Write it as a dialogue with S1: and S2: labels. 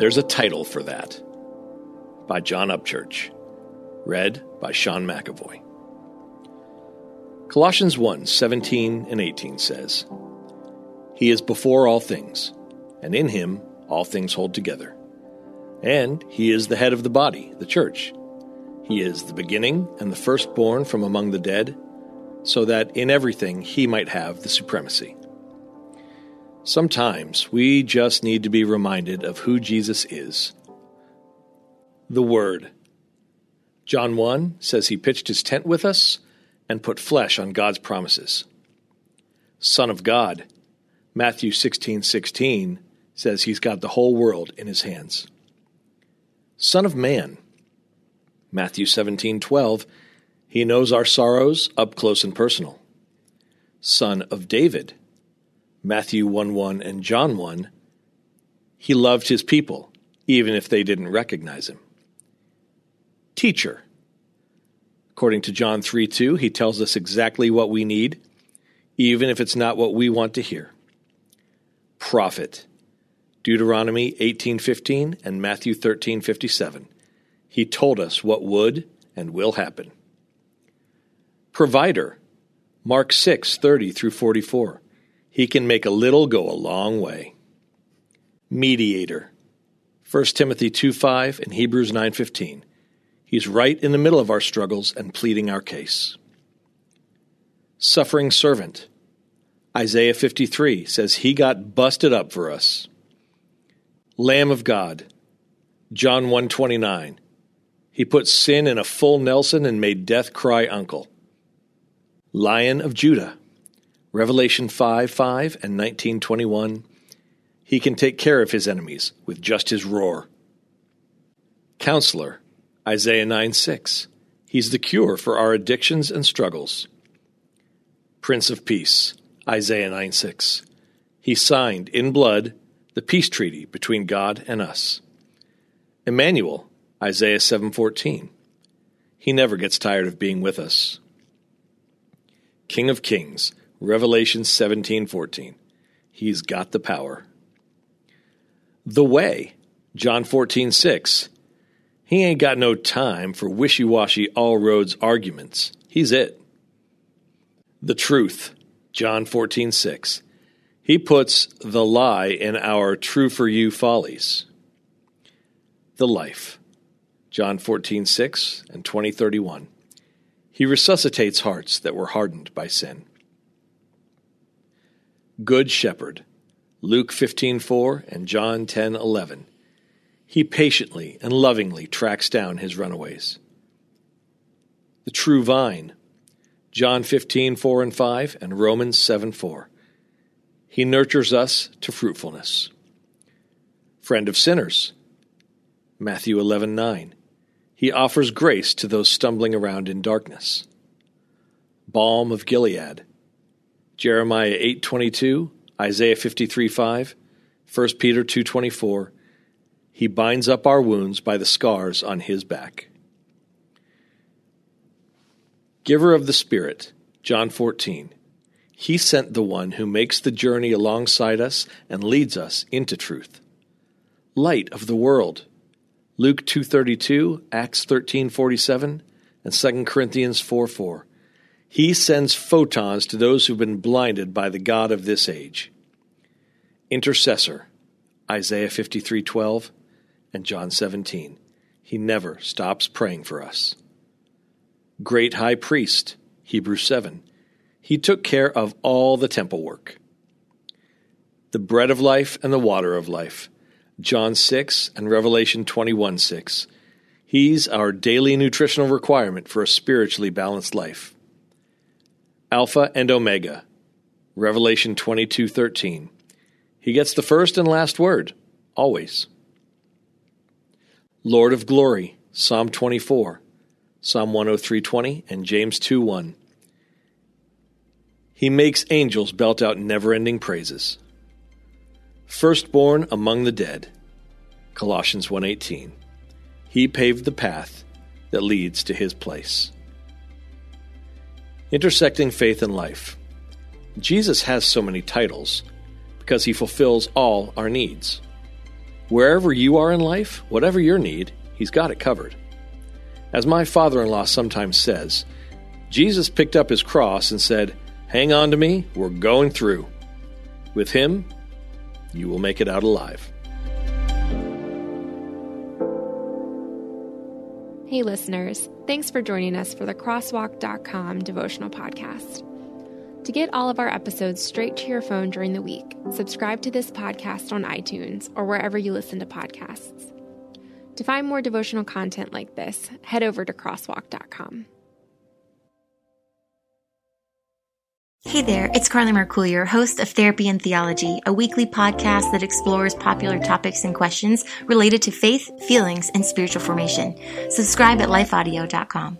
S1: There's a title for that by John Upchurch, read by Sean McAvoy. Colossians 1 17 and 18 says, He is before all things, and in him all things hold together. And he is the head of the body, the church. He is the beginning and the firstborn from among the dead, so that in everything he might have the supremacy. Sometimes we just need to be reminded of who Jesus is. The Word. John 1 says he pitched his tent with us and put flesh on God's promises. Son of God. Matthew 16 16 says he's got the whole world in his hands. Son of Man. Matthew 17:12 he knows our sorrows up close and personal. Son of David. Matthew 1 1 and John 1, he loved his people, even if they didn't recognize him. Teacher. According to John 3 2, he tells us exactly what we need, even if it's not what we want to hear. Prophet. Deuteronomy 18:15 and Matthew 13:57. He told us what would and will happen. Provider. Mark 6:30 through 44. He can make a little go a long way. Mediator. 1 Timothy 2:5 and Hebrews 9:15. He's right in the middle of our struggles and pleading our case. Suffering servant. Isaiah 53 says he got busted up for us. Lamb of God. John 129. He put sin in a full Nelson and made death cry uncle. Lion of Judah. Revelation 5 5 and 1921, he can take care of his enemies with just his roar. Counselor, Isaiah 9 6, he's the cure for our addictions and struggles. Prince of Peace, Isaiah 9 6, he signed in blood the peace treaty between God and us. Emmanuel, Isaiah 7:14. He never gets tired of being with us. King of Kings, Revelation 17:14. He's got the power. The way, John 14:6. He ain't got no time for wishy-washy all roads arguments. He's it. The truth, John 14:6. He puts the lie in our true for you follies. The life, John 14:6 and 20:31. He resuscitates hearts that were hardened by sin. Good Shepherd, Luke 15:4 and John 10:11. He patiently and lovingly tracks down his runaways. The True Vine, John 15:4 and 5 and Romans 7:4. He nurtures us to fruitfulness. Friend of sinners, Matthew 11:9. He offers grace to those stumbling around in darkness. Balm of Gilead, Jeremiah 8:22, Isaiah 53:5, 1 Peter 2:24. He binds up our wounds by the scars on his back. Giver of the Spirit, John 14. He sent the one who makes the journey alongside us and leads us into truth. Light of the world, Luke 2:32, Acts 13:47, and 2 Corinthians 4:4. He sends photons to those who've been blinded by the God of this age. Intercessor, Isaiah 53:12 and John 17. He never stops praying for us. Great High Priest, Hebrews 7. He took care of all the temple work. The bread of life and the water of life, John 6 and Revelation 21 6. He's our daily nutritional requirement for a spiritually balanced life. Alpha and Omega. Revelation 22:13. He gets the first and last word, always. Lord of Glory, Psalm 24, Psalm 103:20 and James 2:1. He makes angels belt out never-ending praises. Firstborn among the dead, Colossians 1:18. He paved the path that leads to his place. Intersecting faith and life. Jesus has so many titles because he fulfills all our needs. Wherever you are in life, whatever your need, He's got it covered. As my father in law sometimes says, Jesus picked up his cross and said, Hang on to me, we're going through. With Him, you will make it out alive.
S2: Hey, listeners, thanks for joining us for the Crosswalk.com devotional podcast. To get all of our episodes straight to your phone during the week, subscribe to this podcast on iTunes or wherever you listen to podcasts. To find more devotional content like this, head over to crosswalk.com.
S3: Hey there, it's Carly Mercourier, host of Therapy and Theology, a weekly podcast that explores popular topics and questions related to faith, feelings, and spiritual formation. Subscribe at lifeaudio.com.